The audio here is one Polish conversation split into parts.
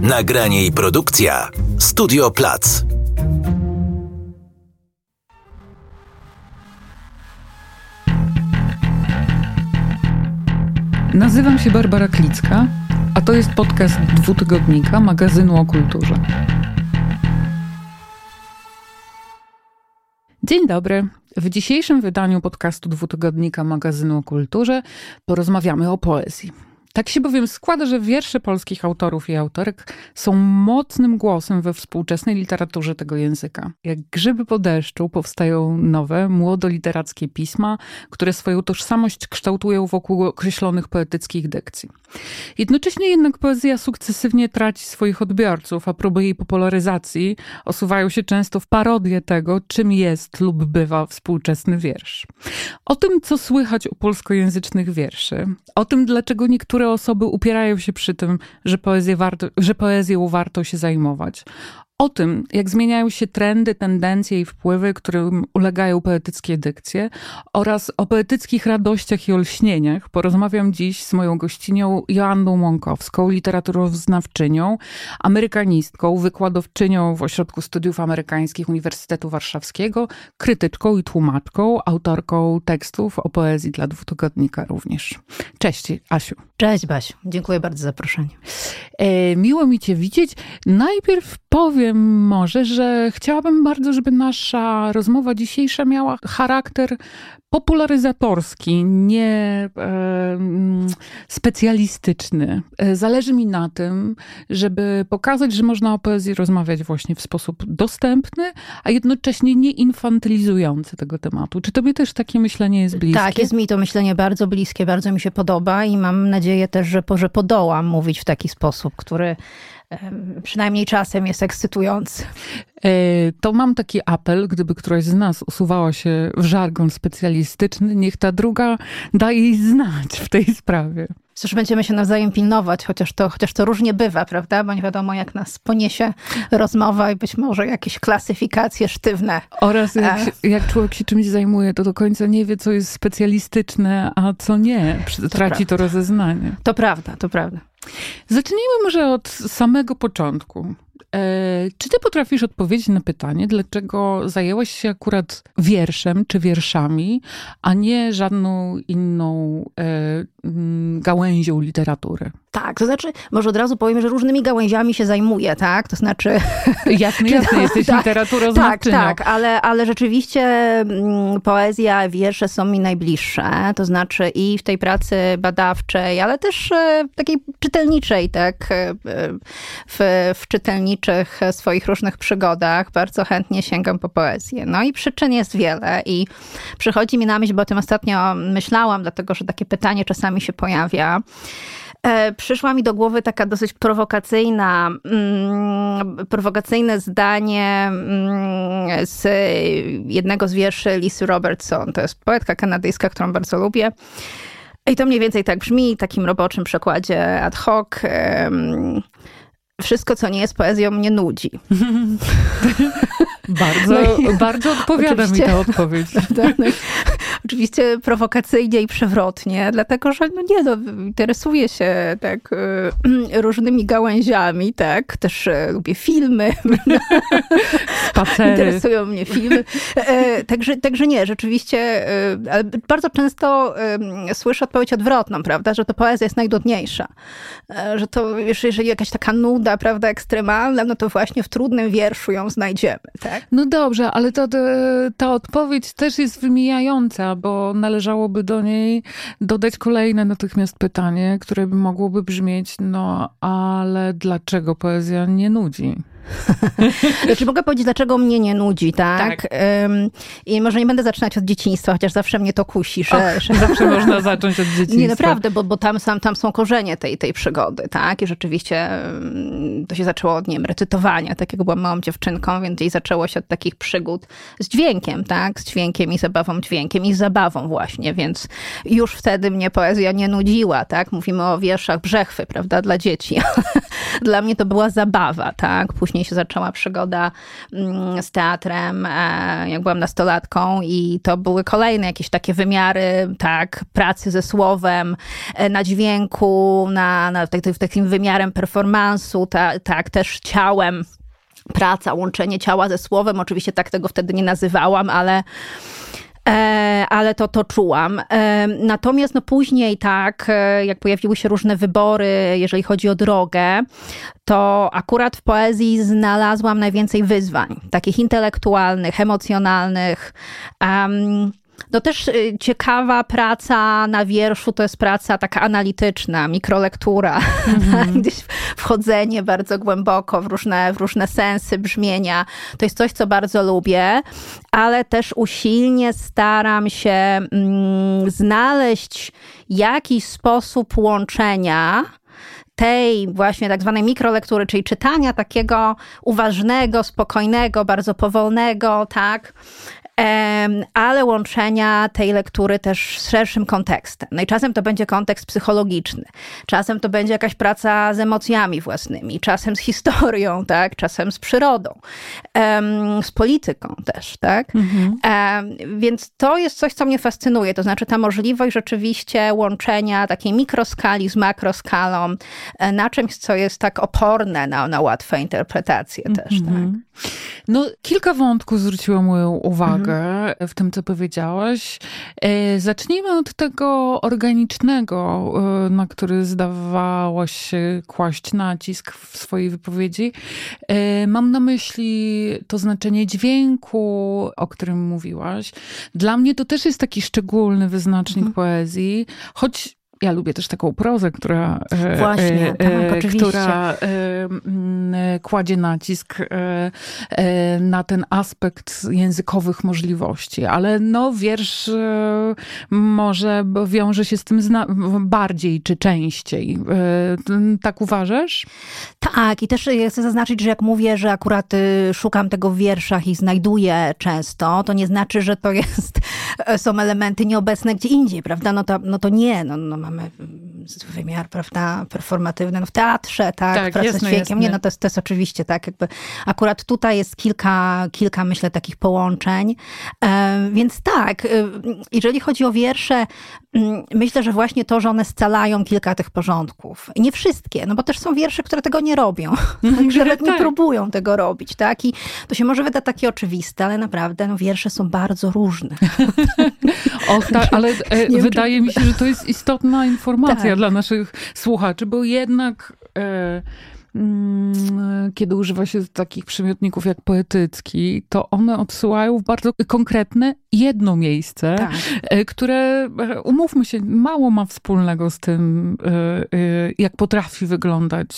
Nagranie i produkcja Studio Plac. Nazywam się Barbara Klicka, a to jest podcast dwutygodnika magazynu o kulturze. Dzień dobry. W dzisiejszym wydaniu podcastu dwutygodnika magazynu o kulturze porozmawiamy o poezji. Tak się bowiem składa, że wiersze polskich autorów i autorek są mocnym głosem we współczesnej literaturze tego języka. Jak grzyby po deszczu powstają nowe, młodoliterackie pisma, które swoją tożsamość kształtują wokół określonych poetyckich dykcji. Jednocześnie jednak poezja sukcesywnie traci swoich odbiorców, a próby jej popularyzacji osuwają się często w parodię tego, czym jest lub bywa współczesny wiersz. O tym, co słychać u polskojęzycznych wierszy, o tym, dlaczego niektóre osoby upierają się przy tym, że, poezję warto, że poezją warto się zajmować. O tym, jak zmieniają się trendy, tendencje i wpływy, którym ulegają poetyckie dykcje, oraz o poetyckich radościach i olśnieniach, porozmawiam dziś z moją gościnią Joanną Łąkowską, literaturoznawczynią, amerykanistką, wykładowczynią w Ośrodku Studiów Amerykańskich Uniwersytetu Warszawskiego, krytyczką i tłumaczką, autorką tekstów o poezji dla dwutygodnika również. Cześć, Asiu. Cześć, Basiu. Dziękuję bardzo za zaproszenie. E, miło mi Cię widzieć. Najpierw powiem może, że chciałabym bardzo, żeby nasza rozmowa dzisiejsza miała charakter popularyzatorski, nie e, specjalistyczny. Zależy mi na tym, żeby pokazać, że można o poezji rozmawiać właśnie w sposób dostępny, a jednocześnie nie infantylizujący tego tematu. Czy tobie też takie myślenie jest bliskie? Tak, jest mi to myślenie bardzo bliskie, bardzo mi się podoba i mam nadzieję też, że, że podołam mówić w taki sposób, który przynajmniej czasem jest ekscytujący. E, to mam taki apel, gdyby któraś z nas usuwała się w żargon specjalistyczny, niech ta druga da jej znać w tej sprawie. Cóż, będziemy się nawzajem pilnować, chociaż to, chociaż to różnie bywa, prawda? Bo nie wiadomo, jak nas poniesie rozmowa i być może jakieś klasyfikacje sztywne. Oraz jak, się, jak człowiek się czymś zajmuje, to do końca nie wie, co jest specjalistyczne, a co nie. Traci to, to rozeznanie. To prawda, to prawda. Zacznijmy może od samego początku. E, czy ty potrafisz odpowiedzieć na pytanie, dlaczego zajęłaś się akurat wierszem czy wierszami, a nie żadną inną e, gałęzią literatury? Tak, to znaczy, może od razu powiem, że różnymi gałęziami się zajmuję, tak? To znaczy... Jasne, jasne, jesteś tak, literaturoznawczynią. Tak, tak, ale, ale rzeczywiście mm, poezja, wiersze są mi najbliższe, to znaczy i w tej pracy badawczej, ale też e, takiej czytelniczej, tak? W, w czytelniczej czytelniczych swoich różnych przygodach bardzo chętnie sięgam po poezję. No i przyczyn jest wiele i przychodzi mi na myśl, bo o tym ostatnio myślałam, dlatego że takie pytanie czasami się pojawia. E, przyszła mi do głowy taka dosyć prowokacyjna, mm, prowokacyjne zdanie mm, z jednego z wierszy Lisy Robertson. To jest poetka kanadyjska, którą bardzo lubię. I to mniej więcej tak brzmi, takim roboczym przekładzie ad hoc wszystko, co nie jest poezją, mnie nudzi. bardzo, no i, bardzo odpowiada mi ta odpowiedź. no oczywiście prowokacyjnie i przewrotnie, dlatego, że no nie no, interesuję się tak y, różnymi gałęziami, tak, też y, lubię filmy. Spacery. Interesują mnie filmy. E, także, także nie, rzeczywiście, y, ale bardzo często słyszę odpowiedź odwrotną, prawda, że to poezja jest najdudniejsza. E, że to, jeżeli jakaś taka nuda nuda, prawda, ekstremalna, no to właśnie w trudnym wierszu ją znajdziemy, tak? No dobrze, ale to, ta odpowiedź też jest wymijająca, bo należałoby do niej dodać kolejne natychmiast pytanie, które by mogłoby brzmieć, no ale dlaczego poezja nie nudzi? Znaczy mogę powiedzieć, dlaczego mnie nie nudzi, tak? tak. I może nie będę zaczynać od dzieciństwa, chociaż zawsze mnie to kusi, że... Och, że... Zawsze można zacząć od dzieciństwa. Nie, naprawdę, bo, bo tam, tam, tam są korzenie tej, tej przygody, tak? I rzeczywiście to się zaczęło od, nie wiem, recytowania, takiego byłam małą dziewczynką, więc i zaczęło się od takich przygód z dźwiękiem, tak? Z dźwiękiem i zabawą dźwiękiem i z zabawą właśnie, więc już wtedy mnie poezja nie nudziła, tak? Mówimy o wierszach Brzechwy, prawda, dla dzieci. dla mnie to była zabawa, tak? Później później się zaczęła przygoda mm, z teatrem, e, jak byłam nastolatką i to były kolejne jakieś takie wymiary, tak, pracy ze słowem, e, na dźwięku, na, na tak, takim wymiarem performansu, ta, tak, też ciałem, praca, łączenie ciała ze słowem. Oczywiście tak tego wtedy nie nazywałam, ale ale to, to czułam. E, natomiast no później tak, e, jak pojawiły się różne wybory, jeżeli chodzi o drogę, to akurat w poezji znalazłam najwięcej wyzwań, takich intelektualnych, emocjonalnych. No też y, ciekawa praca na wierszu to jest praca taka analityczna, mikrolektura, mm-hmm. gdzieś wchodzenie bardzo głęboko w różne, w różne sensy, brzmienia. To jest coś, co bardzo lubię, ale też usilnie staram się mm, znaleźć jakiś sposób łączenia tej właśnie tak zwanej mikrolektury, czyli czytania takiego uważnego, spokojnego, bardzo powolnego, tak, ale łączenia tej lektury też z szerszym kontekstem. No i czasem to będzie kontekst psychologiczny, czasem to będzie jakaś praca z emocjami własnymi, czasem z historią, tak, czasem z przyrodą, z polityką też, tak. Mhm. Więc to jest coś, co mnie fascynuje, to znaczy ta możliwość rzeczywiście łączenia takiej mikroskali z makroskalą e, na czymś, co jest tak oporne na, na łatwe interpretacje też, mhm. tak. No, kilka wątków zwróciło moją uwagę w tym, co powiedziałaś. E, zacznijmy od tego organicznego, e, na który zdawałaś się kłaść nacisk w swojej wypowiedzi. E, mam na myśli to znaczenie dźwięku, o którym mówiłaś. Dla mnie to też jest taki szczególny wyznacznik mhm. poezji, choć ja lubię też taką prozę, która, e, Właśnie, e, tak, e, która kładzie nacisk na ten aspekt językowych możliwości, ale no wiersz może wiąże się z tym bardziej czy częściej. Tak uważasz? Tak, i też chcę zaznaczyć, że jak mówię, że akurat y, szukam tego w wierszach i znajduję często, to nie znaczy, że to jest, są elementy nieobecne gdzie indziej, prawda? No to, no to nie, no, no mamy wymiar, prawda, performatywny no w teatrze, tak, tak praca jasne, z dźwiękiem. Nie, no to jest, to jest oczywiście tak, jakby akurat tutaj jest kilka, kilka myślę, takich połączeń. E, więc tak, e, jeżeli chodzi o wiersze, mm, myślę, że właśnie to, że one scalają kilka tych porządków. Nie wszystkie, no bo też są wiersze, które tego nie robią, że nawet nie tak. próbują tego robić, tak? I to się może wydać takie oczywiste, ale naprawdę no, wiersze są bardzo różne. Och, tak, ale e, wydaje mi się, że to jest istotna informacja tak. dla naszych słuchaczy, bo jednak e, Mm, kiedy używa się takich przymiotników jak poetycki, to one odsyłają w bardzo konkretne jedno miejsce, tak. E, które, e, umówmy się, mało ma wspólnego z tym, e, jak potrafi wyglądać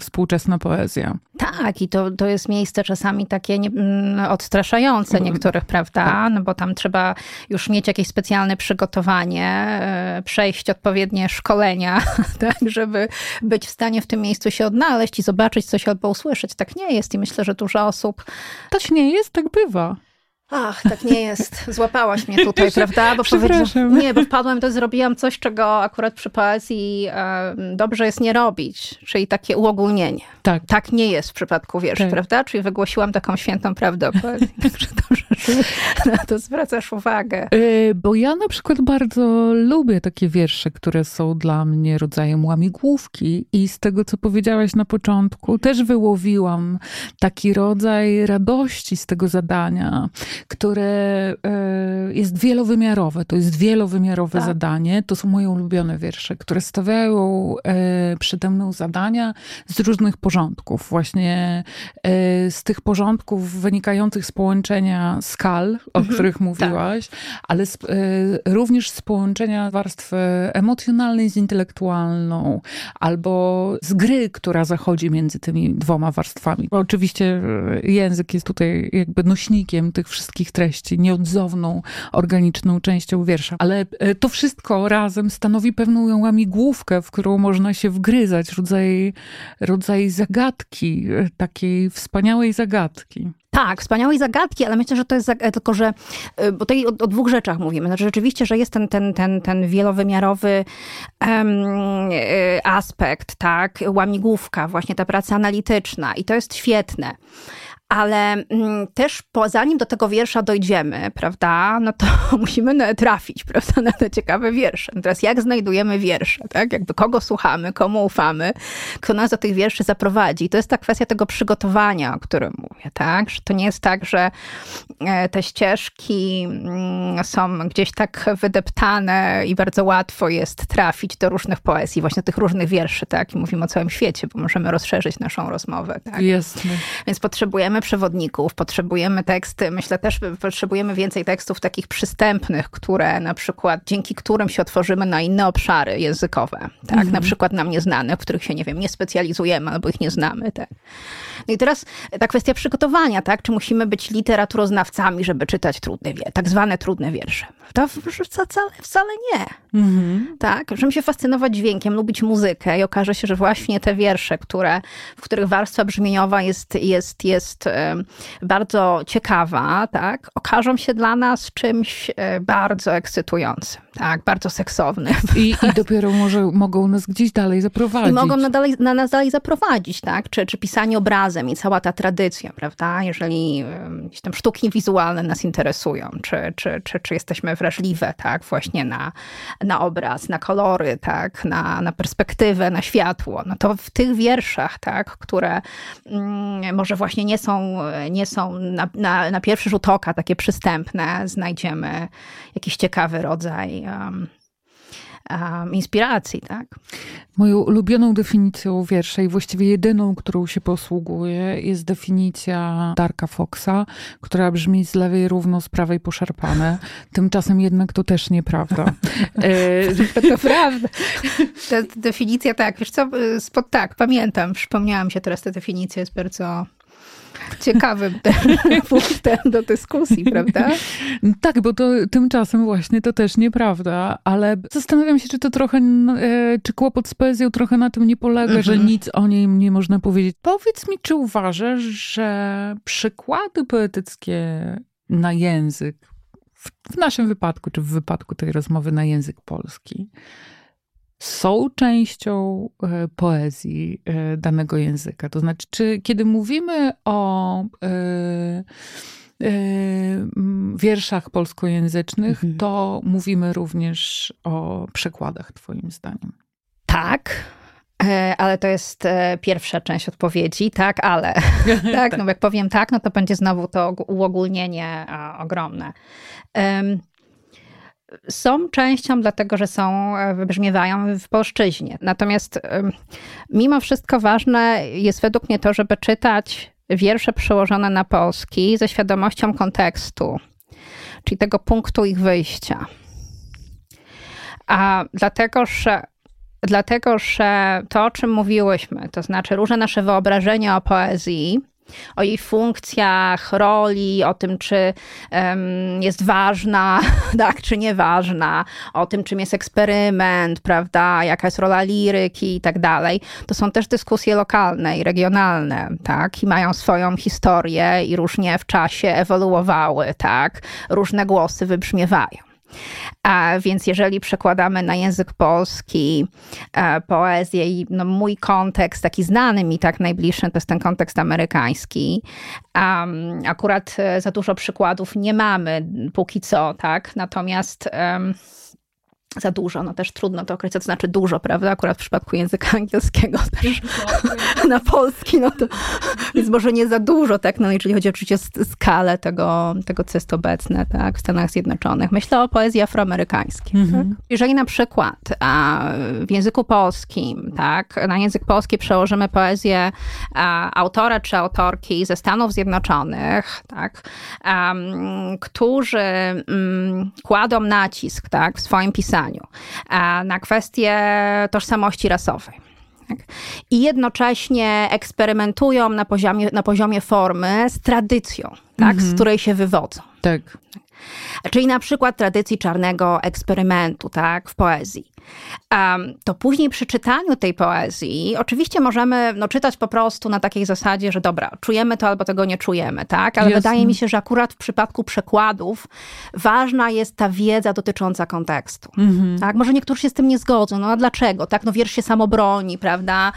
współczesna poezja. Tak, i to, to jest miejsce czasami takie nie, mm, odstraszające mhm. niektórych, prawda? Tak. No bo tam trzeba już mieć jakieś specjalne przygotowanie, przejść odpowiednie szkolenia, tak, żeby być w stanie w tym miejscu się odnaleźć zobaczyć coś albo usłyszeć. Tak nie jest i myślę, że dużo osób... Tak nie jest, tak bywa. Ach, tak nie jest. Złapałaś mnie tutaj, prawda? Bo Przepraszam. Nie, bo wpadłam, to zrobiłam coś, czego akurat przy poezji dobrze jest nie robić, czyli takie uogólnienie. Tak. Tak nie jest w przypadku wierszy, tak. prawda? Czyli wygłosiłam taką świętą prawdę o poezji. Także dobrze, że na to zwracasz uwagę. E, bo ja na przykład bardzo lubię takie wiersze, które są dla mnie rodzajem łamigłówki i z tego, co powiedziałaś na początku, też wyłowiłam taki rodzaj radości z tego zadania które e, jest wielowymiarowe. To jest wielowymiarowe tak. zadanie. To są moje ulubione wiersze, które stawiają e, przede mną zadania z różnych porządków. Właśnie e, z tych porządków wynikających z połączenia skal, o mhm. których tak. mówiłaś, tak. ale z, również z połączenia warstwy emocjonalnej z intelektualną, albo z gry, która zachodzi między tymi dwoma warstwami. Bo oczywiście język jest tutaj jakby nośnikiem tych wszystkich wszystkich treści, nieodzowną, organiczną częścią wiersza. Ale e, to wszystko razem stanowi pewną łamigłówkę, w którą można się wgryzać, rodzaj, rodzaj zagadki, e, takiej wspaniałej zagadki. Tak, wspaniałej zagadki, ale myślę, że to jest, tylko że, bo tutaj o, o dwóch rzeczach mówimy. Znaczy rzeczywiście, że jest ten, ten, ten, ten wielowymiarowy aspekt, tak, łamigłówka, właśnie ta praca analityczna i to jest świetne ale mm, też po, zanim do tego wiersza dojdziemy, prawda, no to musimy trafić, prawda, na te ciekawe wiersze. No teraz jak znajdujemy wiersze, tak, jakby kogo słuchamy, komu ufamy, kto nas do tych wierszy zaprowadzi. I to jest ta kwestia tego przygotowania, o którym mówię, tak, że to nie jest tak, że e, te ścieżki mm, są gdzieś tak wydeptane i bardzo łatwo jest trafić do różnych poezji, właśnie tych różnych wierszy, tak, i mówimy o całym świecie, bo możemy rozszerzyć naszą rozmowę, tak. Jest. Więc potrzebujemy przewodników, potrzebujemy teksty, myślę też potrzebujemy więcej tekstów takich przystępnych, które na przykład, dzięki którym się otworzymy na inne obszary językowe, tak, mhm. na przykład nam nieznane, w których się, nie wiem, nie specjalizujemy albo ich nie znamy, tak. No i teraz ta kwestia przygotowania, tak, czy musimy być literaturoznawcami, żeby czytać trudne, tak zwane trudne wiersze. To wcale, wcale nie. Mhm. Tak, możemy się fascynować dźwiękiem, lubić muzykę i okaże się, że właśnie te wiersze, które, w których warstwa brzmieniowa jest, jest, jest bardzo ciekawa, tak, okażą się dla nas czymś e, bardzo ekscytującym, tak, bardzo seksownym. I, i dopiero może mogą nas gdzieś dalej zaprowadzić. I mogą na, dalej, na nas dalej zaprowadzić, tak, czy, czy pisanie obrazem i cała ta tradycja, prawda, jeżeli gdzieś tam sztuki wizualne nas interesują, czy, czy, czy, czy jesteśmy wrażliwe, tak, właśnie na, na obraz, na kolory, tak, na, na perspektywę, na światło, no to w tych wierszach, tak, które mm, może właśnie nie są, nie są na, na, na pierwszy rzut oka takie przystępne, znajdziemy jakiś ciekawy rodzaj um, um, inspiracji, tak? Moją ulubioną definicją wiersza i właściwie jedyną, którą się posługuje, jest definicja Darka Foxa, która brzmi z lewej równo, z prawej poszarpane. Tymczasem jednak to też nieprawda. E, to prawda. Ta definicja, tak, wiesz co, spod, tak, pamiętam, przypomniałam się teraz, ta definicja jest bardzo ciekawym punktem do dyskusji, prawda? Tak, bo to tymczasem właśnie to też nieprawda, ale zastanawiam się, czy to trochę, e, czy kłopot z poezją trochę na tym nie polega, mhm. że nic o niej nie można powiedzieć. Powiedz mi, czy uważasz, że przykłady poetyckie na język, w naszym wypadku, czy w wypadku tej rozmowy na język polski, są częścią e, poezji e, danego języka. To znaczy, czy kiedy mówimy o e, wierszach polskojęzycznych, mhm. to mówimy również o przekładach, Twoim zdaniem? Tak. Ale to jest pierwsza część odpowiedzi, tak, ale. tak, no jak powiem tak, no to będzie znowu to uogólnienie ogromne są częścią, dlatego że są, e, wybrzmiewają w polszczyźnie. Natomiast mimo wszystko ważne jest według mnie to, żeby czytać wiersze przełożone na polski ze świadomością kontekstu, czyli tego punktu ich wyjścia. A dlatego, że dlatego, że to, o czym mówiłyśmy, to znaczy różne nasze wyobrażenia o poezji, o jej funkcjach, roli, o tym, czy um, jest ważna, tak, czy nieważna, o tym, czym jest eksperyment, prawda, jaka jest rola liryki i tak dalej. To są też dyskusje lokalne i regionalne, tak, i mają swoją historię i różnie w czasie ewoluowały, tak, różne głosy wybrzmiewają. Więc jeżeli przekładamy na język polski e, poezję i no, mój kontekst, taki znany mi tak najbliższy, to jest ten kontekst amerykański. Akurat e, za dużo przykładów nie mamy póki co, tak? Natomiast za dużo, no też trudno to określić, to znaczy dużo, prawda? Akurat w przypadku języka angielskiego też na polski, no to więc może nie za dużo, tak? No jeżeli chodzi oczywiście o skalę tego, tego co jest obecne, tak? W Stanach Zjednoczonych. Myślę o poezji afroamerykańskiej, mhm. tak? Jeżeli na przykład a, w języku polskim, tak? Na język polski przełożymy poezję a, autora czy autorki ze Stanów Zjednoczonych, tak? A, którzy m, mm, kładą nacisk, tak? W swoim pisaniu na kwestię tożsamości rasowej. Tak? I jednocześnie eksperymentują na poziomie, na poziomie formy z tradycją, tak? z mhm. której się wywodzą. Tak. Czyli na przykład tradycji czarnego eksperymentu tak? w poezji. To później przy czytaniu tej poezji, oczywiście możemy no, czytać po prostu na takiej zasadzie, że dobra, czujemy to albo tego nie czujemy, tak? Ale Jasne. wydaje mi się, że akurat w przypadku przekładów ważna jest ta wiedza dotycząca kontekstu. Mhm. Tak? Może niektórzy się z tym nie zgodzą, no a dlaczego? Tak, no wiersz się samobroni, prawda?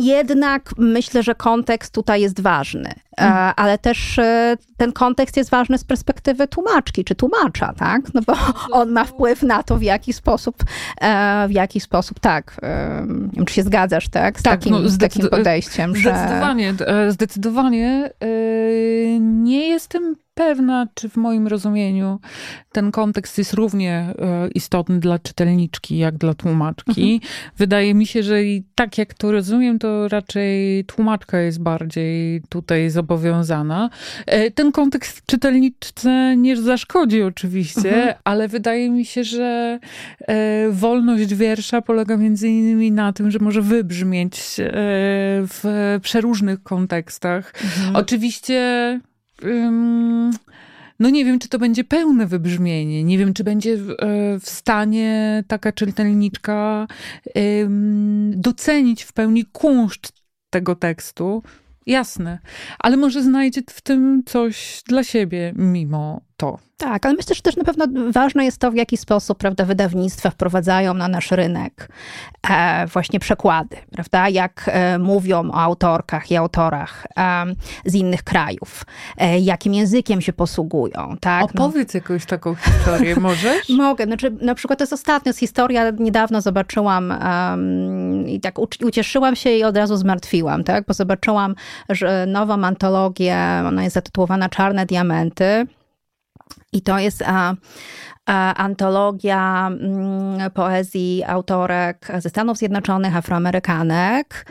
Jednak myślę, że kontekst tutaj jest ważny, hmm. ale też e, ten kontekst jest ważny z perspektywy tłumaczki czy tłumacza, tak? No bo on ma wpływ na to, w jaki sposób, e, w jaki sposób, tak, nie wiem, czy się zgadzasz, tak? Z, tak, takim, no, z takim podejściem, że... Zdecydowanie, zdecydowanie nie jestem pewna, czy w moim rozumieniu ten kontekst jest równie e, istotny dla czytelniczki, jak dla tłumaczki. Mhm. Wydaje mi się, że i tak jak to rozumiem, to raczej tłumaczka jest bardziej tutaj zobowiązana. E, ten kontekst czytelniczce nie zaszkodzi oczywiście, mhm. ale wydaje mi się, że e, wolność wiersza polega między innymi na tym, że może wybrzmieć w przeróżnych kontekstach. Mhm. Oczywiście no nie wiem, czy to będzie pełne wybrzmienie. Nie wiem, czy będzie e, w stanie taka czytelniczka docenić w pełni kunszt tego tekstu. Jasne, ale może znajdzie w tym coś dla siebie mimo to. Tak, ale myślę, że też na pewno ważne jest to, w jaki sposób prawda, wydawnictwa wprowadzają na nasz rynek e, właśnie przekłady, prawda? Jak e, mówią o autorkach i autorach e, z innych krajów, e, jakim językiem się posługują. Tak? Opowiedz no. jakąś taką historię, możesz? Mogę. Znaczy, na przykład to jest ostatnia historia, niedawno zobaczyłam i tak ucieszyłam się i od razu zmartwiłam, tak? bo zobaczyłam, że nową antologię, ona jest zatytułowana Czarne Diamenty, i to jest a, a, antologia mm, poezji autorek ze Stanów Zjednoczonych, Afroamerykanek.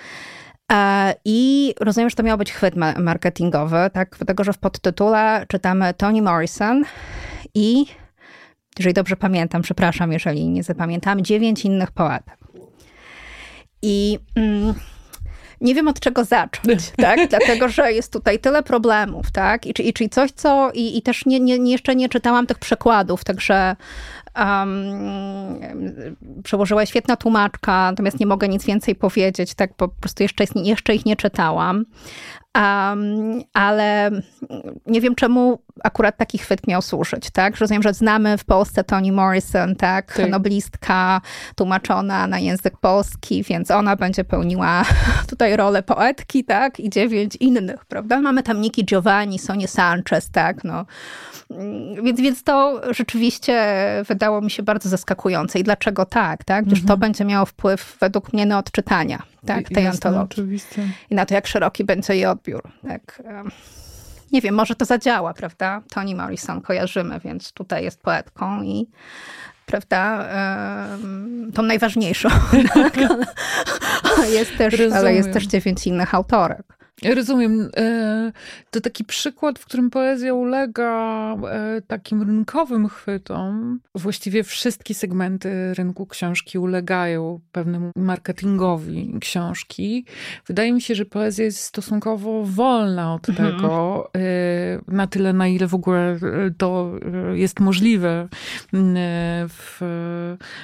E, I rozumiem, że to miał być chwyt marketingowy, tak? Dlatego, że w podtytule czytamy Toni Morrison i, jeżeli dobrze pamiętam, przepraszam, jeżeli nie zapamiętam, dziewięć innych poetek. I. Mm, nie wiem od czego zacząć, tak? Dlatego, że jest tutaj tyle problemów, tak? I, i czyli coś, co... I, i też nie, nie, jeszcze nie czytałam tych przekładów, także um, przełożyła świetna tłumaczka, natomiast nie mogę nic więcej powiedzieć, tak? Po prostu jeszcze, jeszcze ich nie czytałam. Um, ale nie wiem, czemu akurat taki chwyt miał służyć, tak? Rozumiem, że znamy w Polsce Toni Morrison, tak? tak? Noblistka tłumaczona na język polski, więc ona będzie pełniła tutaj rolę poetki, tak? I dziewięć innych, prawda? Mamy tam Niki Giovanni, Sonię Sanchez, tak? No. Więc, więc to rzeczywiście wydało mi się bardzo zaskakujące. I dlaczego tak, tak? Gdyż mhm. to będzie miało wpływ według mnie na odczytania tak, tej Jasne, antologii. Oczywiście. I na to, jak szeroki będzie jej odbiór. Tak. Nie wiem, może to zadziała, prawda? Toni Morrison kojarzymy, więc tutaj jest poetką i prawda, tą najważniejszą. Jest też, ale jest też dziewięć innych autorek. Rozumiem. E, to taki przykład, w którym poezja ulega e, takim rynkowym chwytom. Właściwie wszystkie segmenty rynku książki ulegają pewnemu marketingowi książki. Wydaje mi się, że poezja jest stosunkowo wolna od mhm. tego, e, na tyle, na ile w ogóle to jest możliwe w,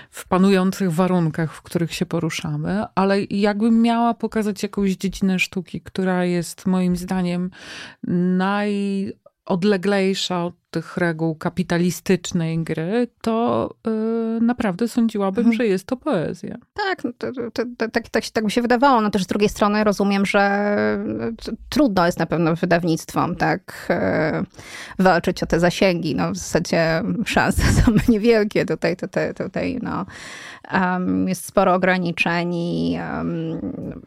w panujących warunkach, w których się poruszamy, ale jakbym miała pokazać jakąś dziedzinę sztuki, która jest moim zdaniem najodleglejsza od tych reguł kapitalistycznej gry, to yy, naprawdę sądziłabym, mhm. że jest to poezja. Tak, no to, to, to, tak, tak, tak mi się wydawało. No też z drugiej strony rozumiem, że trudno jest na pewno wydawnictwom tak yy, walczyć o te zasięgi. No w zasadzie szanse są niewielkie. Tutaj, tutaj, tutaj no, um, jest sporo ograniczeń i um,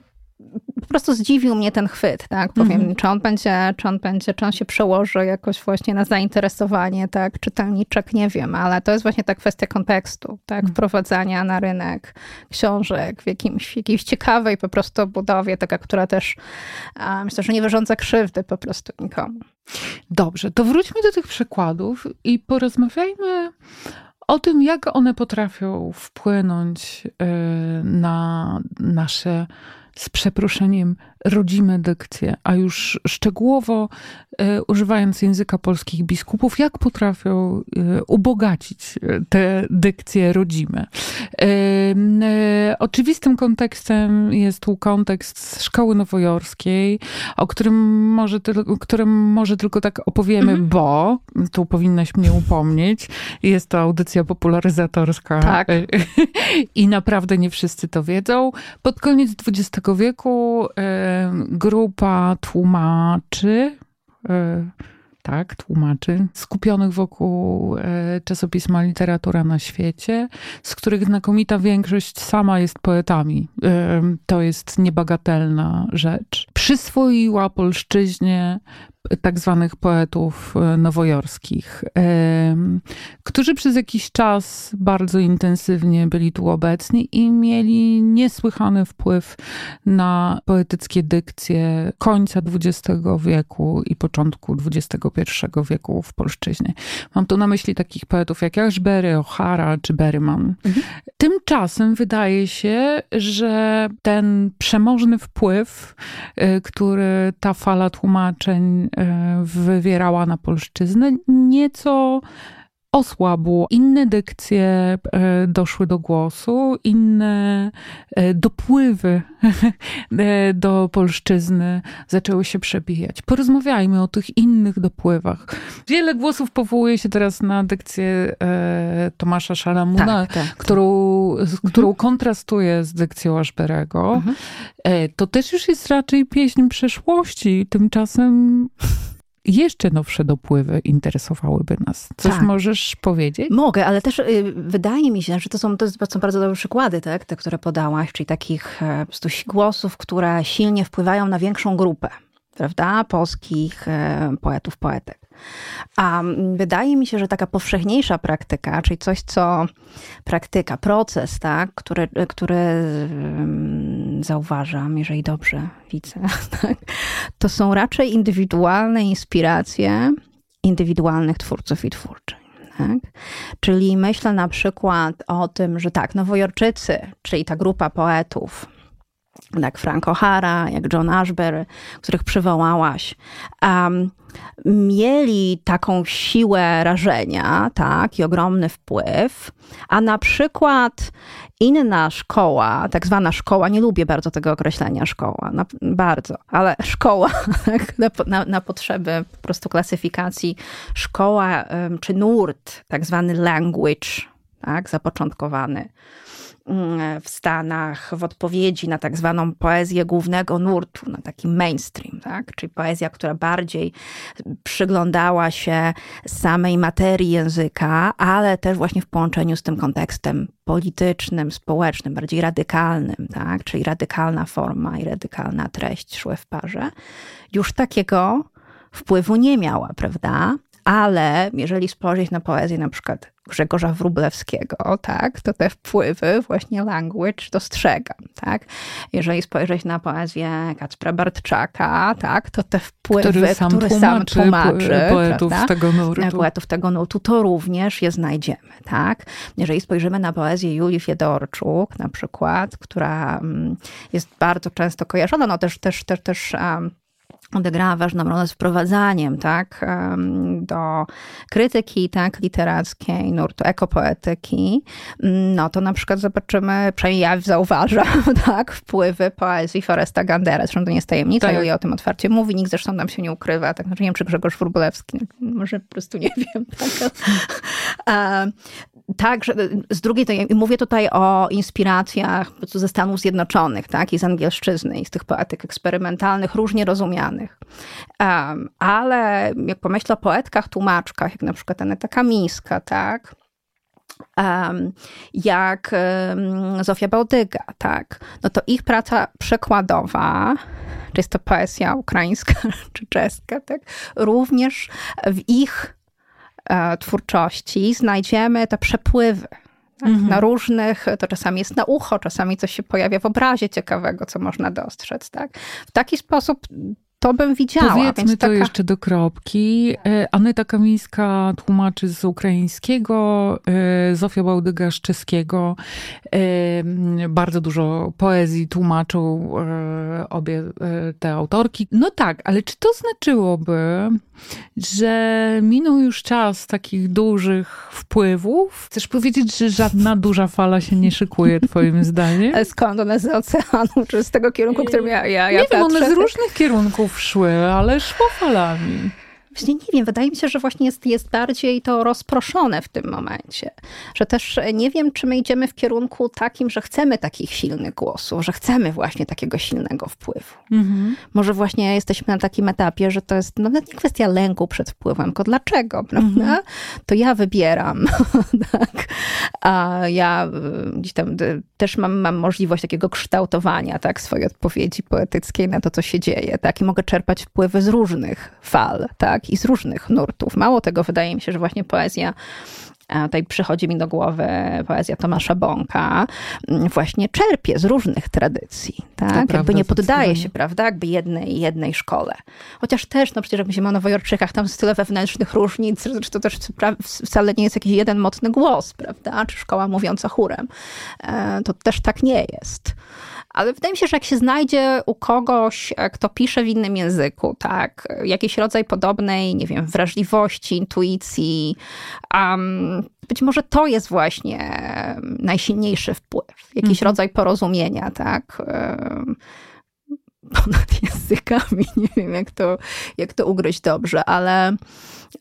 po prostu zdziwił mnie ten chwyt, tak, powiem, mm -hmm. czy on będzie, czy on będzie, czy on się przełoży jakoś właśnie na zainteresowanie, tak, czytelniczek, nie wiem, ale to jest właśnie ta kwestia kontekstu, tak, mm. wprowadzania na rynek książek w jakimś, jakiejś ciekawej po prostu budowie, taka, która też myślę, że nie wyrządza krzywdy po prostu nikomu. Dobrze, to wróćmy do tych przykładów i porozmawiajmy o tym, jak one potrafią wpłynąć y, na nasze z przeproszeniem rodzime dykcje, a już szczegółowo e, używając języka polskich biskupów, jak potrafią e, ubogacić e, te dykcje rodzime. Oczywistym kontekstem jest tu kontekst szkoły nowojorskiej, o którym może, którym może tylko tak opowiemy, mhm. bo tu powinnaś mnie upomnieć. Jest to audycja popularyzatorska. Tak. I naprawdę nie wszyscy to wiedzą. Pod koniec XX wieku grupa tłumaczy, e, tak, tłumaczy, skupionych wokół e, czasopisma Literatura na świecie, z których znakomita większość sama jest poetami. E, to jest niebagatelna rzecz. Przyswoiła polszczyźnie tak zwanych poetów e, nowojorskich, którzy przez jakiś czas bardzo intensywnie byli tu obecni i mieli niesłychany wpływ na poetyckie dykcje końca XX wieku i początku XXI wieku w polszczyźnie. Mam tu na myśli takich poetów jak Ashbery, O'Hara czy Berryman. Mhm. Tymczasem wydaje się, że ten przemożny wpływ, e, który ta fala tłumaczeń wywierała na polszczyznę, nieco osłabło. Inne dykcje e, doszły do głosu, inne e, dopływy do polszczyzny zaczęły się przebijać. Porozmawiajmy o tych innych dopływach. Wiele głosów powołuje się teraz na dykcję Tomasza Szalamuna, tak, tak, tak. którą, którą mhm. kontrastuje z dykcją Ashberego. Mhm. To też już jest raczej pieśń przeszłości. Tymczasem jeszcze nowsze dopływy interesowałyby nas. Coś tak. możesz powiedzieć? Mogę, ale też y, wydaje mi się, że to są, to są bardzo dobre przykłady, tak, te, które podałaś, czyli takich prostu głosów, które silnie wpływają na większą grupę, prawda, polskich e, poetów, poetek. A wydaje mi się, że taka powszechniejsza praktyka, czyli coś, co praktyka, proces, tak, który, który zauważam, jeżeli dobrze widzę, tak, to są raczej indywidualne inspiracje indywidualnych twórców i twórczyń. Tak? Czyli myślę na przykład o tym, że tak, Nowojorczycy, czyli ta grupa poetów, jak Frank O'Hara, jak John Ashbery, których przywołałaś, um, mieli taką siłę rażenia, tak, i ogromny wpływ, a na przykład inna szkoła, tak zwana szkoła, nie lubię bardzo tego określenia szkoła, na, bardzo, ale szkoła na, na, potrzeby po prostu klasyfikacji, szkoła czy nurt, tak zwany language, tak, zapoczątkowany w Stanach w odpowiedzi na tak zwaną poezję głównego nurtu, na taki mainstream, tak? czyli poezja, która bardziej przyglądała się samej materii języka, ale też właśnie w połączeniu z tym kontekstem politycznym, społecznym, bardziej radykalnym, tak? czyli radykalna forma i radykalna treść szły w parze, już takiego wpływu nie miała, prawda? Ale jeżeli spojrzeć na poezję na przykład Grzegorza Wrublewskiego, tak, to te wpływy właśnie language dostrzegam, tak. Jeżeli spojrzeć na poezję Kacpra Bartczaka, tak, to te wpływy, który sam który tłumaczy, sam tłumaczy poetów prawda? tego nurtu. Poetów tego nurtu, to również je znajdziemy, tak. Jeżeli spojrzymy na poezję Julii Fiedorczuk na przykład, która mm, jest bardzo często kojarzona, no też, też, też, też um, odegrała ważną rolę z wprowadzaniem tak, do krytyki tak, literackiej, nurtu ekopoetyki, no to na przykład zobaczymy, przynajmniej ja zauważam, tak, wpływy poezji Foresta Gandera. Zresztą to nie jest tajemnica, tak. o tym otwarcie mówi, nikt zresztą tam się nie ukrywa. Tak, znaczy nie wiem, czy Grzegorz Wróblewski, może po prostu nie wiem. Tak. Tak, że z drugiej, to mówię tutaj o inspiracjach ze Stanów Zjednoczonych, tak, i z angielszczyzny, i z tych poetyk eksperymentalnych, różnie rozumianych. Um, ale jak pomyślę o poetkach, tłumaczkach, jak na przykład Aneta Kamińska, tak, um, jak um, Zofia Bałdyga, tak, no to ich praca przekładowa, czy jest to poezja ukraińska, czy czeska, tak, również w ich twórczości znajdziemy te przepływy. Tak? Mhm. Na różnych, to czasami jest na ucho, czasami coś się pojawia w obrazie ciekawego, co można dostrzec. Tak? W taki sposób to bym widziała. Powiedzmy Więc to taka... jeszcze do kropki. E, Aneta Kamińska tłumaczy z ukraińskiego, e, Zofia Bałdyga z czeskiego. E, Bardzo dużo poezji tłumaczą obie te autorki. No tak, ale czy to znaczyłoby, że minął już czas takich dużych wpływów? Chcesz powiedzieć, że żadna duża fala się nie szykuje, twoim zdaniem? Skąd one z oceanu, czy z tego kierunku, którym ja, ja, ja nie wiem, one z różnych kierunków szły, ale szło falami. Właśnie nie wiem, wydaje mi się, że właśnie jest, jest bardziej to rozproszone w tym momencie. Że też nie wiem, czy my idziemy w kierunku takim, że chcemy takich silnych głosów, że chcemy właśnie takiego silnego wpływu. Mhm. Może właśnie jesteśmy na takim etapie, że to jest no, nawet nie kwestia lęku przed wpływem, tylko dlaczego, prawda? Mhm. To ja wybieram, tak? A ja y, gdzieś tam y, też mam, mam możliwość takiego kształtowania, tak? Swojej odpowiedzi poetyckiej na to, co się dzieje, tak? I mogę czerpać wpływy z różnych fal, tak? I z różnych nurtów. Mało tego, wydaje mi się, że właśnie poezja a tutaj przychodzi mi do głowy poezja Tomasza Bąka, mm, właśnie czerpie z różnych tradycji, tak? prawda, Jakby nie poddaje się, prawda, jakby jednej, jednej szkole. Chociaż też, no przecież jak myślimy o Nowojorczykach, tam jest tyle wewnętrznych różnic, że to też wcale nie jest jakiś jeden mocny głos, prawda, czy szkoła mówiąca chórem. E, To też tak nie jest. Ale wydaje mi się, że jak się znajdzie u kogoś, e, kto pisze w innym języku, tak, jakiś rodzaj podobnej, nie wiem, wrażliwości, intuicji, um, być może to jest właśnie najsilniejszy wpływ, jakiś Mhm. rodzaj porozumienia, tak. em, Ponad językami, nie wiem jak to, jak to ugryźć dobrze, ale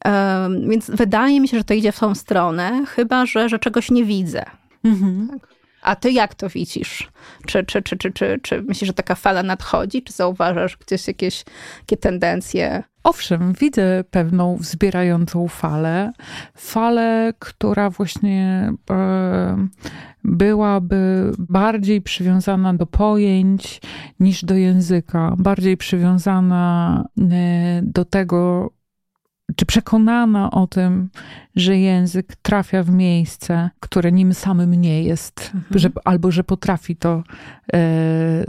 em, więc wydaje mi się, że to idzie w tą stronę, chyba że, że czegoś nie widzę. Mhm. A ty jak to widzisz? Czy, czy, czy, czy, czy, czy myślisz, że taka fala nadchodzi? Czy zauważasz gdzieś jakieś takie tendencje? Owszem, widzę pewną wzbierającą falę. Falę, która właśnie e, byłaby bardziej przywiązana do pojęć niż do języka, bardziej przywiązana e, do tego, czy przekonana o tym, że język trafia w miejsce, które nim samym nie jest, że, albo że potrafi to e,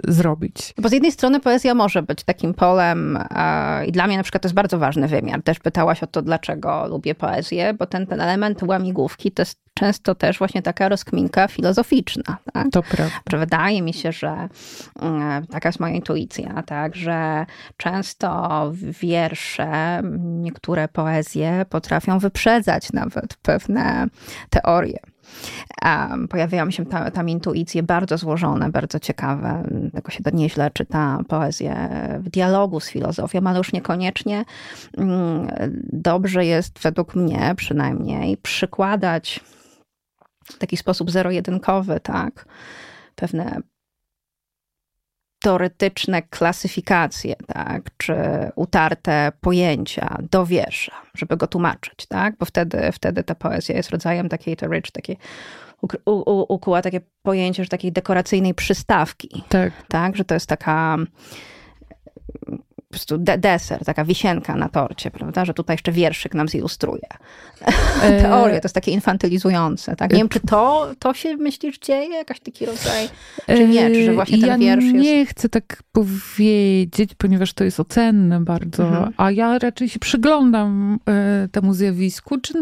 zrobić. Bo z jednej strony poezja może być takim polem e, i dla mnie na przykład to jest bardzo ważny wymiar. Też pytałaś o to, dlaczego lubię poezję, bo ten, ten element łamigłówki to jest często też właśnie taka rozkminka filozoficzna. Tak? To prawda. że wydaje mi się, że mm, taka jest moja intuicja, tak, że często wiersze, niektóre poezje potrafią wyprzedzać nawet pewne teorie. Pojawiają się tam, tam intuicje bardzo złożone, bardzo ciekawe. Tego się nieźle czyta poezję w dialogu z filozofią, ale już niekoniecznie mm, dobrze jest według mnie przynajmniej przykładać w taki sposób zero-jedynkowy, tak, pewne teoretyczne klasyfikacje, tak, czy utarte pojęcia do wiersza, żeby go tłumaczyć, tak, bo wtedy, wtedy ta poezja jest rodzajem takiej to rich, takiej ukuła takie pojęcie, że takiej dekoracyjnej przystawki, Tak. tak, że to jest taka prostu de- deser, taka wisienka na torcie, prawda, że tutaj jeszcze wierszyk nam zilustruje. E, Teorie, to jest takie infantylizujące, tak? Nie wiem, czy to, to się, myślisz, dzieje? Jakaś taki rodzaj, czy nie? Czy że właśnie ten ja wiersz jest... nie chcę tak powiedzieć, ponieważ to jest ocenne bardzo, Mhm. a ja raczej się przyglądam e, temu zjawisku, czy,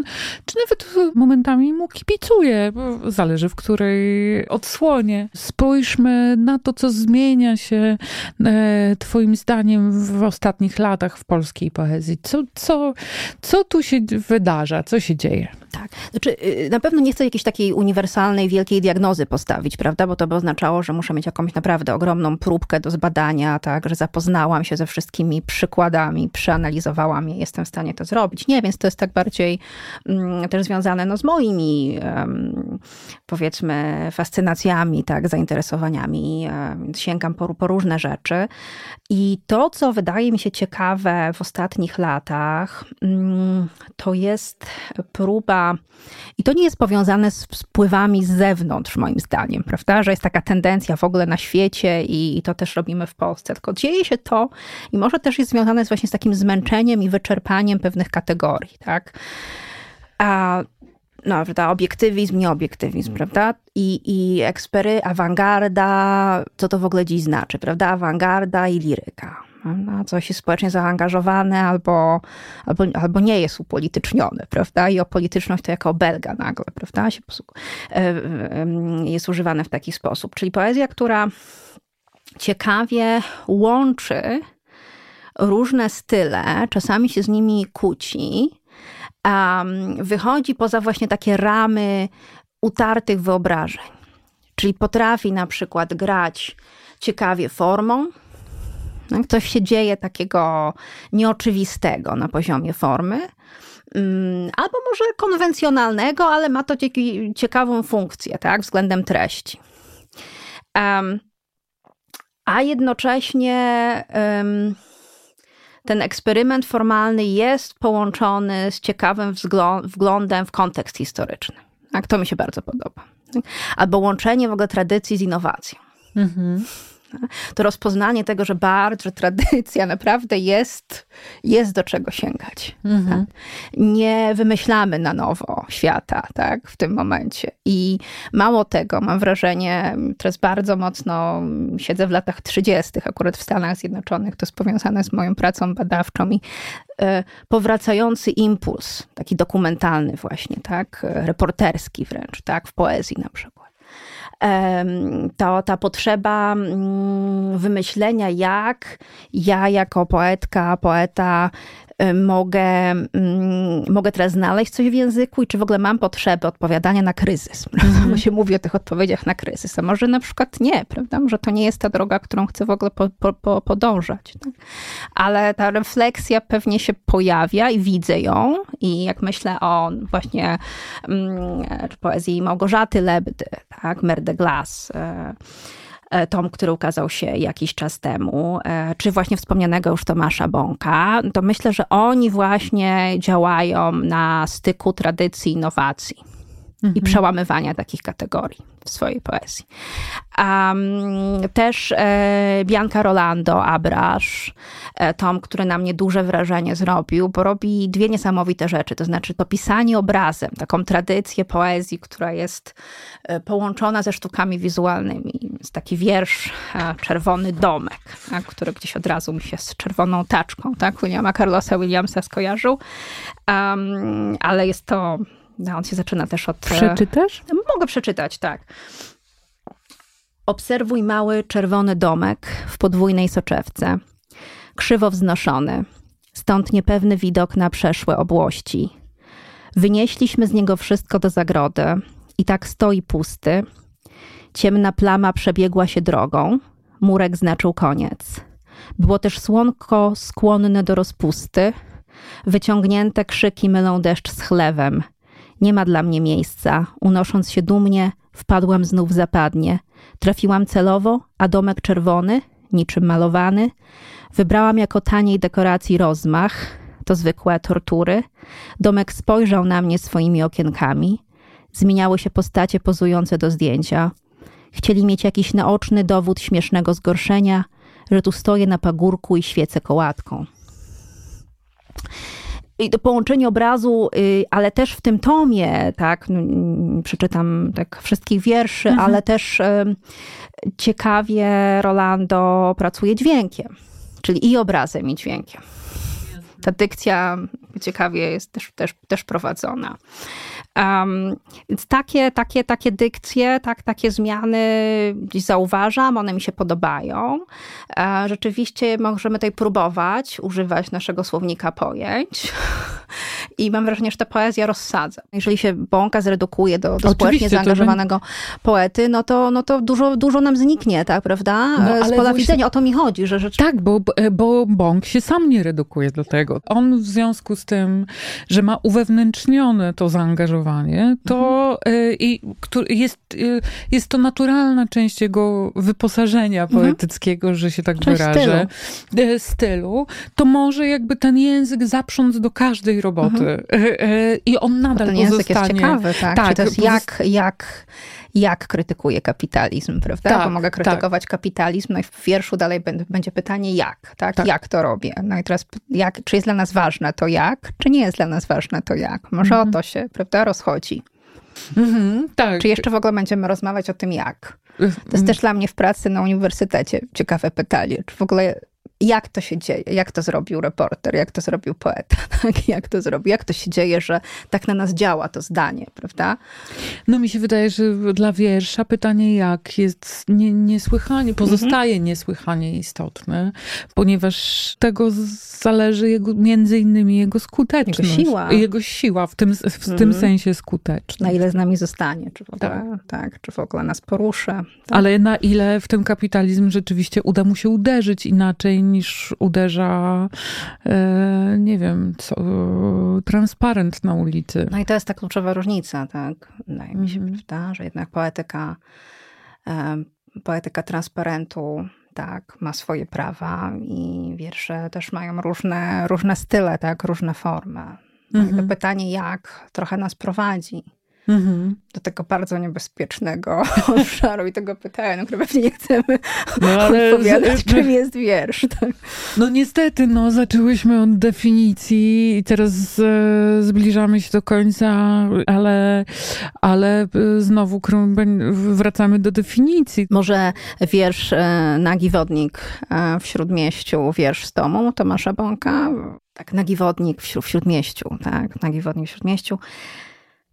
czy nawet momentami mu kibicuję, zależy w której odsłonie. Spójrzmy na to, co zmienia się e, twoim zdaniem w ostatnich latach w polskiej poezji. Co, co, co tu się wydarza? Co się dzieje? Tak. Znaczy, y, na pewno nie chcę jakiejś takiej uniwersalnej, wielkiej diagnozy postawić, prawda? Bo to by oznaczało, że muszę mieć jakąś naprawdę ogromną próbkę do zbadania, tak? Że zapoznałam się ze wszystkimi przykładami, przeanalizowałam je, jestem w stanie to zrobić. Nie, więc to jest tak bardziej mm, też związane no, z moimi, powiedzmy, fascynacjami, tak? Zainteresowaniami. em, sięgam po, po różne rzeczy. I to, co wydaje mi się ciekawe w ostatnich latach, mm, to jest próba, i to nie jest powiązane z wpływami z zewnątrz, moim zdaniem, prawda? Że jest taka tendencja w ogóle na świecie i, i to też robimy w Polsce. Tylko dzieje się to i może też jest związane z właśnie z takim zmęczeniem i wyczerpaniem pewnych kategorii, tak? A no, prawda, obiektywizm, nieobiektywizm, prawda? I, i ekspery, awangarda, co to w ogóle dziś znaczy, prawda? Awangarda i liryka. Na coś jest społecznie zaangażowane albo, albo, albo nie jest upolitycznione, prawda? I opolityczność to jako obelga nagle, prawda? Się jest używane w taki sposób. Czyli poezja, która ciekawie łączy różne style, czasami się z nimi kłóci, wychodzi poza właśnie takie ramy utartych wyobrażeń. Czyli potrafi na przykład grać ciekawie formą. No, coś się dzieje takiego nieoczywistego na poziomie formy. Mm, albo może konwencjonalnego, ale ma to ciekawą funkcję, tak, względem treści. Um, a jednocześnie um, ten eksperyment formalny jest połączony z ciekawym wglądem w kontekst historyczny. Tak, to mi się bardzo podoba. Albo łączenie w ogóle tradycji z innowacją. Mhm to rozpoznanie tego, że bardzo, tradycja naprawdę jest, jest do czego sięgać. Mhm. Tak? Nie wymyślamy na nowo świata, tak, w tym momencie. I mało tego, mam wrażenie, teraz bardzo mocno siedzę w latach 30., akurat w Stanach Zjednoczonych, to jest powiązane z moją pracą badawczą i e, powracający impuls, taki dokumentalny właśnie, tak, reporterski wręcz, tak, w poezji na przykład to ta potrzeba mm, wymyślenia, jak ja jako poetka, poeta mogę, mm, mogę teraz znaleźć coś w języku i czy w ogóle mam potrzebę odpowiadania na kryzys. Mm. Bo się mówi o tych odpowiedziach na kryzys, a może na przykład nie, prawda? Może to nie jest ta droga, którą chcę w ogóle po, po, po, podążać. Tak? Ale ta refleksja pewnie się pojawia i widzę ją i jak myślę o właśnie mm, poezji Małgorzaty Lebdy, tak? Mer de Glace, e, E, tom, który ukazał się jakiś czas temu, e, czy właśnie wspomnianego już Tomasza Bąka, to myślę, że oni właśnie działają na styku tradycji i innowacji. I przełamywania takich kategorii w swojej poezji. Um, też e, Bianca Rolando, Abrasz, e, tom, który na mnie duże wrażenie zrobił, bo robi dwie niesamowite rzeczy. To znaczy to pisanie obrazem, taką tradycję poezji, która jest e, połączona ze sztukami wizualnymi. Jest taki wiersz e, Czerwony Domek, tak, który gdzieś od razu mi się z czerwoną taczką, tak, Williama Carlosa Williamsa skojarzył. Um, ale jest to no, on się zaczyna też od... E, Przeczytasz? Mogę przeczytać, tak. Obserwuj mały czerwony domek w podwójnej soczewce, krzywo wznoszony, stąd niepewny widok na przeszłe obłości. Wynieśliśmy z niego wszystko do zagrody i tak stoi pusty. Ciemna plama przebiegła się drogą, murek znaczył koniec. Było też słonko skłonne do rozpusty, wyciągnięte krzyki mylą deszcz z chlewem, nie ma dla mnie miejsca. Unosząc się dumnie, wpadłam znów w zapadnie. Trafiłam celowo, a domek czerwony, niczym malowany, wybrałam jako taniej dekoracji rozmach, to zwykłe tortury. Domek spojrzał na mnie swoimi okienkami. Zmieniały się postacie pozujące do zdjęcia. Chcieli mieć jakiś naoczny dowód śmiesznego zgorszenia, że tu stoję na pagórku i świecę kołatką i to połączenie obrazu, y, ale też w tym tomie, tak, przeczytam tak wszystkich wierszy, mhm. ale też ciekawie Rolando pracuje dźwiękiem, czyli i obrazem, i dźwiękiem. Ta dykcja ciekawie jest też, też, też prowadzona. Um, więc takie, takie, takie dykcje, tak, takie zmiany gdzieś zauważam, one mi się podobają. E, rzeczywiście możemy tutaj próbować używać naszego słownika pojęć i mam wrażenie, że ta poezja rozsadza. Jeżeli się bąka zredukuje do, do społecznie zaangażowanego poety, no to, no to dużo, dużo nam zniknie, tak, prawda? No, Z pola widzenia o to mi chodzi, że rzeczywiście... Tak, bo, bo bąk się sam nie redukuje do tego. On w związku z tym, że ma uwewnętrznione to zaangażowanie to mhm. i, jest, y, jest to naturalna część jego wyposażenia mhm. poetyckiego, że się tak część wyrażę, stylu. Y, stylu, to może jakby ten język zaprząc do każdej roboty. Mhm. I on nadal ten pozostanie. Język jest ciekawy, tak? tak Czy to jest jak, jak jak krytykuje kapitalizm, prawda? Tak, Bo mogę tak. krytykować tak. kapitalizm, no i w wierszu dalej będzie pytanie jak, tak? tak? Jak to robię? No i teraz jak, czy jest dla nas ważne to jak, czy nie jest dla nas ważne to jak? Może mhm. o to się, prawda, rozchodzi. Mhm, tak. Czy jeszcze w ogóle będziemy rozmawiać o tym jak? To jest też dla mnie w pracy na uniwersytecie ciekawe pytanie. Czy w ogóle jak to się dzieje, jak to zrobił reporter, jak to zrobił poeta, tak? jak to zrobił, jak to się dzieje, że tak na nas działa to zdanie, prawda? No mi się wydaje, że dla wiersza pytanie jak jest nie, niesłychanie, pozostaje mhm. niesłychanie istotne, ponieważ tego zależy jego, między innymi jego skuteczność. Jego siła. Jego siła, w tym, w mhm. tym sensie skuteczność. Na ile z nami zostanie, czy w ogóle, tak, tak czy w ogóle nas poruszy. Tak? Ale na ile w tym kapitalizm rzeczywiście uda mu się uderzyć inaczej niż uderza, e, nie wiem, co, transparent na ulicy. No i to jest ta kluczowa różnica, tak? Wydaje mi się, mm. prawda, że jednak poetyka, e, poetyka transparentu tak, ma swoje prawa i wiersze też mają różne, różne style, tak, różne formy. No mm -hmm. to mhm. pytanie, jak trochę nas prowadzi mhm. do tego bardzo niebezpiecznego obszaru i tego pytania, na które pewnie nie chcemy no, ale odpowiadać, z, czym jest wiersz. Tak? No niestety, no zaczęłyśmy od definicji i teraz e, zbliżamy się do końca, ale, ale e, znowu wracamy do definicji. Może wiersz e, Nagi Wodnik e, w Śródmieściu, wiersz z domu Tomasza Bąka, tak, Nagi Wodnik w, w Śródmieściu, tak, Nagi Wodnik w Śródmieściu.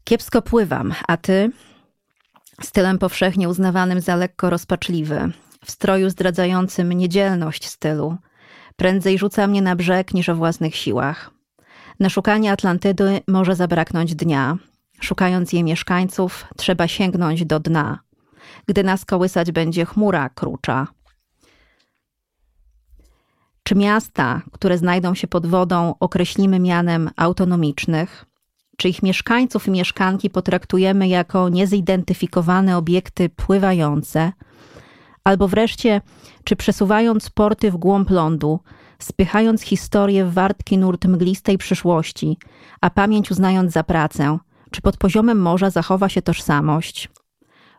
Kiepsko pływam, a ty? Stylem powszechnie uznawanym za lekko rozpaczliwy, w stroju zdradzającym niedzielność stylu. Prędzej rzuca mnie na brzeg niż o własnych siłach. Na szukanie Atlantydy może zabraknąć dnia. Szukając jej mieszkańców, trzeba sięgnąć do dna. Gdy nas kołysać będzie chmura krucza. Czy miasta, które znajdą się pod wodą, określimy mianem autonomicznych? Czy ich mieszkańców i mieszkanki potraktujemy jako niezidentyfikowane obiekty pływające, albo wreszcie, czy przesuwając porty w głąb lądu, spychając historię w wartki nurt mglistej przyszłości, a pamięć uznając za pracę, czy pod poziomem morza zachowa się tożsamość?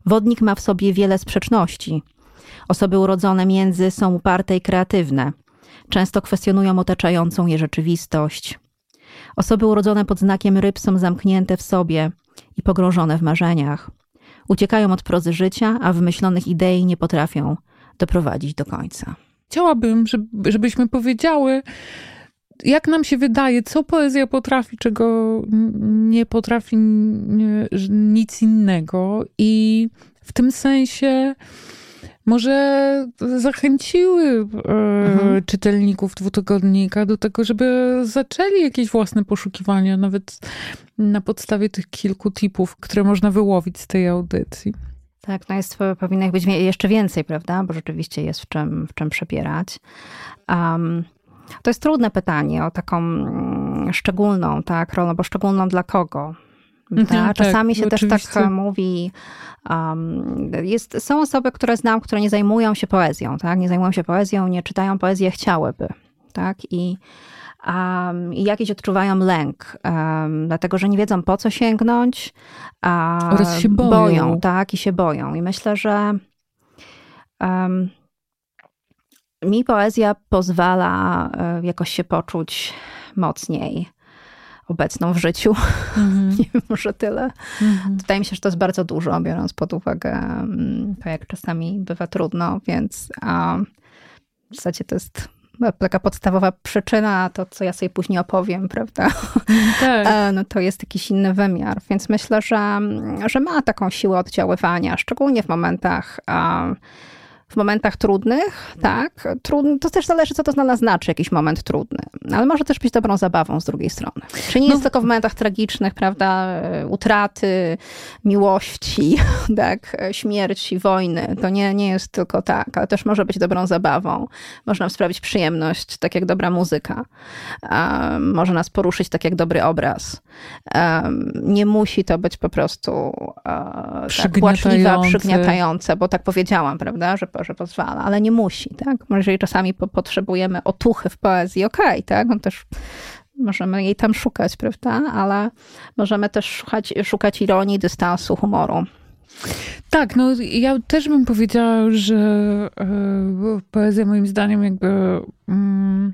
Wodnik ma w sobie wiele sprzeczności. Osoby urodzone między są uparte i kreatywne. Często kwestionują otaczającą je rzeczywistość, Osoby urodzone pod znakiem ryb są zamknięte w sobie i pogrążone w marzeniach. Uciekają od prozy życia, a wymyślonych idei nie potrafią doprowadzić do końca. Chciałabym, żebyśmy powiedziały, jak nam się wydaje, co poezja potrafi, czego nie potrafi nic innego. I w tym sensie może zachęciły e, mhm. czytelników dwutygodnika do tego, żeby zaczęli jakieś własne poszukiwania, nawet na podstawie tych kilku tipów, które można wyłowić z tej audycji. Tak, no jest, powinno ich być jeszcze więcej, prawda? Bo rzeczywiście jest w czym, w czym przepierać. Um, to jest trudne pytanie o taką mm, szczególną, tak, rolę, bo szczególną dla kogo? Mhm, tak? Czasami tak, się oczywiście. też tak mówi. Um, jest, są osoby, które znam, które nie zajmują się poezją, tak? Nie zajmują się poezją, nie czytają poezji, chciałyby, tak? I, um, i jakiś odczuwają lęk, um, dlatego że nie wiedzą po co sięgnąć. A Oraz się boją. boją. Tak, i się boją. I myślę, że mi poezja pozwala e, jakoś się poczuć mocniej obecną w życiu. Mm. nie wiem, może tyle. Mm. Wydaje mi się, że to jest bardzo dużo, biorąc pod uwagę mm, to, jak czasami bywa trudno, więc a, w zasadzie to jest taka podstawowa przyczyna, to co ja sobie później opowiem, prawda? Tak. E, no to jest jakiś inny wymiar, więc myślę, że, że ma taką siłę oddziaływania, szczególnie w momentach w momentach trudnych, tak, trudny, to też zależy, co to dla nas znaczy, jakiś moment trudny, ale może też być dobrą zabawą z drugiej strony. Czyli nie no. jest tylko w momentach tragicznych, prawda, utraty, miłości, tak, śmierci, wojny, to nie, nie jest tylko tak, ale też może być dobrą zabawą. Można sprawić przyjemność, tak jak dobra muzyka. Um, może nas poruszyć, tak jak dobry obraz. Um, nie musi to być po prostu tak płaczliwe, przygniatające, bo tak powiedziałam, prawda, że że pozwala, ale nie musi, tak? Jeżeli czasami po potrzebujemy otuchy w poezji, okej, okay, tak? On też możemy jej tam szukać, prawda? Ale możemy też szukać, szukać ironii, dystansu, humoru. Tak, no ja też bym powiedziała, że e, poezja moim zdaniem jakby mm,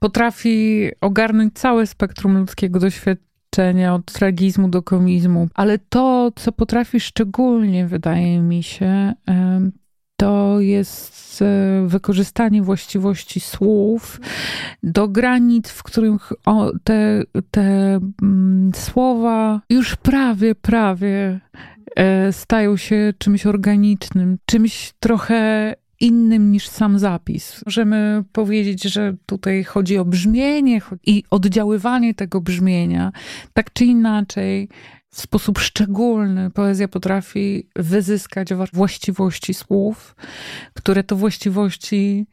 potrafi ogarnąć całe spektrum ludzkiego doświadczenia, od tragizmu do komizmu, ale to, co potrafi szczególnie, wydaje mi się, to jest e, wykorzystanie właściwości słów do granic, w których te, te mm, słowa już prawie, prawie e, stają się czymś organicznym, czymś trochę innym niż sam zapis. Możemy powiedzieć, że tutaj chodzi o brzmienie i oddziaływanie tego brzmienia, tak czy inaczej w sposób szczególny poezja potrafi wyzyskać właściwości słów, które to właściwości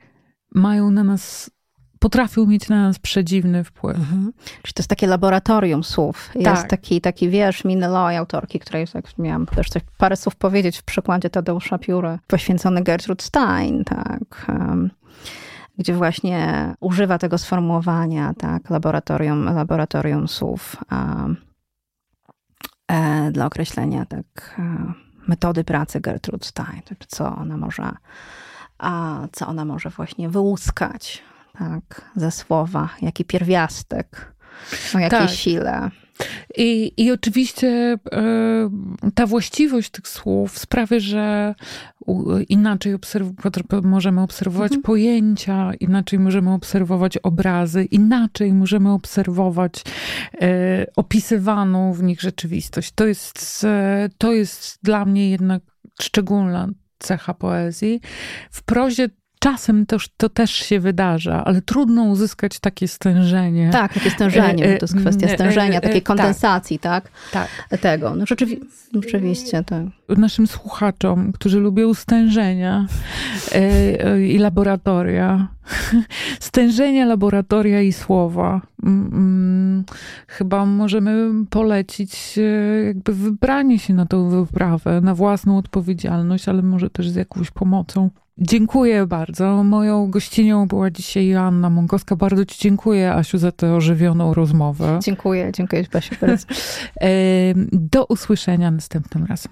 mają na nas potrafią mieć na nas przedziwny wpływ. Mhm. Czyli to jest takie laboratorium słów. Jest tak. taki, taki wiersz Minneloy, autorki, której tak miałam też coś, parę słów powiedzieć w przykładzie Tadeusza Pióry, poświęcony Gertrude Stein, tak. Um, gdzie właśnie używa tego sformułowania, tak, laboratorium, laboratorium słów. Um, dla określenia tak e, metody pracy Gertrude Stein, co ona może, a co ona może właśnie wyłuskać tak, ze słowa, jaki pierwiastek, o jakiej tak. sile. I, I oczywiście e, ta właściwość tych słów sprawia, że inaczej obserw- możemy obserwować mhm. pojęcia, inaczej możemy obserwować obrazy, inaczej możemy obserwować e, opisywaną w nich rzeczywistość. To jest, e, to jest dla mnie jednak szczególna cecha poezji. W prozie czasem to, to też się wydarza, ale trudno uzyskać takie stężenie. Tak, takie stężenie, e, to jest kwestia e, stężenia, e, takiej tak. kondensacji, tak? Tak. Tego. No rzeczywi rzeczywiście, tak. Naszym słuchaczom, którzy lubią stężenia i laboratoria, stężenia, laboratoria i słowa, mm, mm, chyba możemy polecić jakby wybranie się na tą wyprawę, na własną odpowiedzialność, ale może też z jakąś pomocą. Dziękuję bardzo. Moją gościnią była dzisiaj Joanna Mąkowska. Bardzo Ci dziękuję, Asiu, za tę ożywioną rozmowę. Dziękuję, dziękuję Basiu bardzo. Do usłyszenia następnym razem.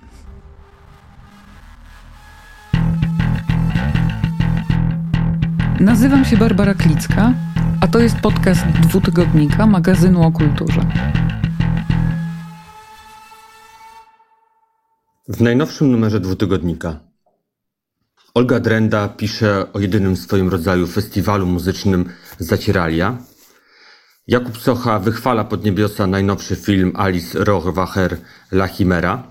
Nazywam się Barbara Klicka, a to jest podcast dwutygodnika magazynu o kulturze. W najnowszym numerze dwutygodnika Olga Drenda pisze o jedynym w swoim rodzaju festiwalu muzycznym Zacieralia. Jakub Socha wychwala pod niebiosa najnowszy film Alice Rohrwacher La Chimera.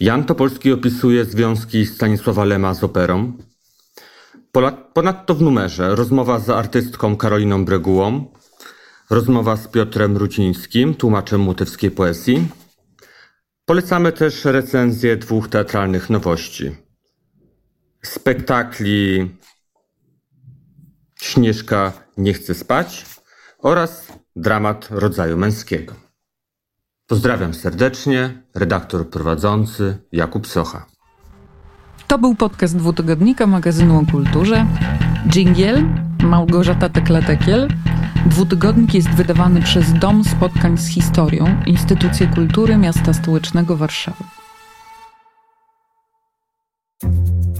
Jan Topolski opisuje związki Stanisława Lema z operą. Ponadto w numerze rozmowa z artystką Karoliną Bregułą, rozmowa z Piotrem Rucińskim, tłumaczem mutewskiej poezji. Polecamy też recenzję dwóch teatralnych nowości spektakli Śnieżka nie chce spać oraz dramat rodzaju męskiego. Pozdrawiam serdecznie, redaktor prowadzący Jakub Socha. To był podcast dwutygodnika magazynu o kulturze. Dżingiel Małgorzata Teklatekiel. Dwutygodnik jest wydawany przez Dom Spotkań z Historią, Instytucję Kultury Miasta Stołecznego Warszawy.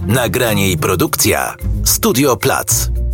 Nagranie i produkcja Studio Plac.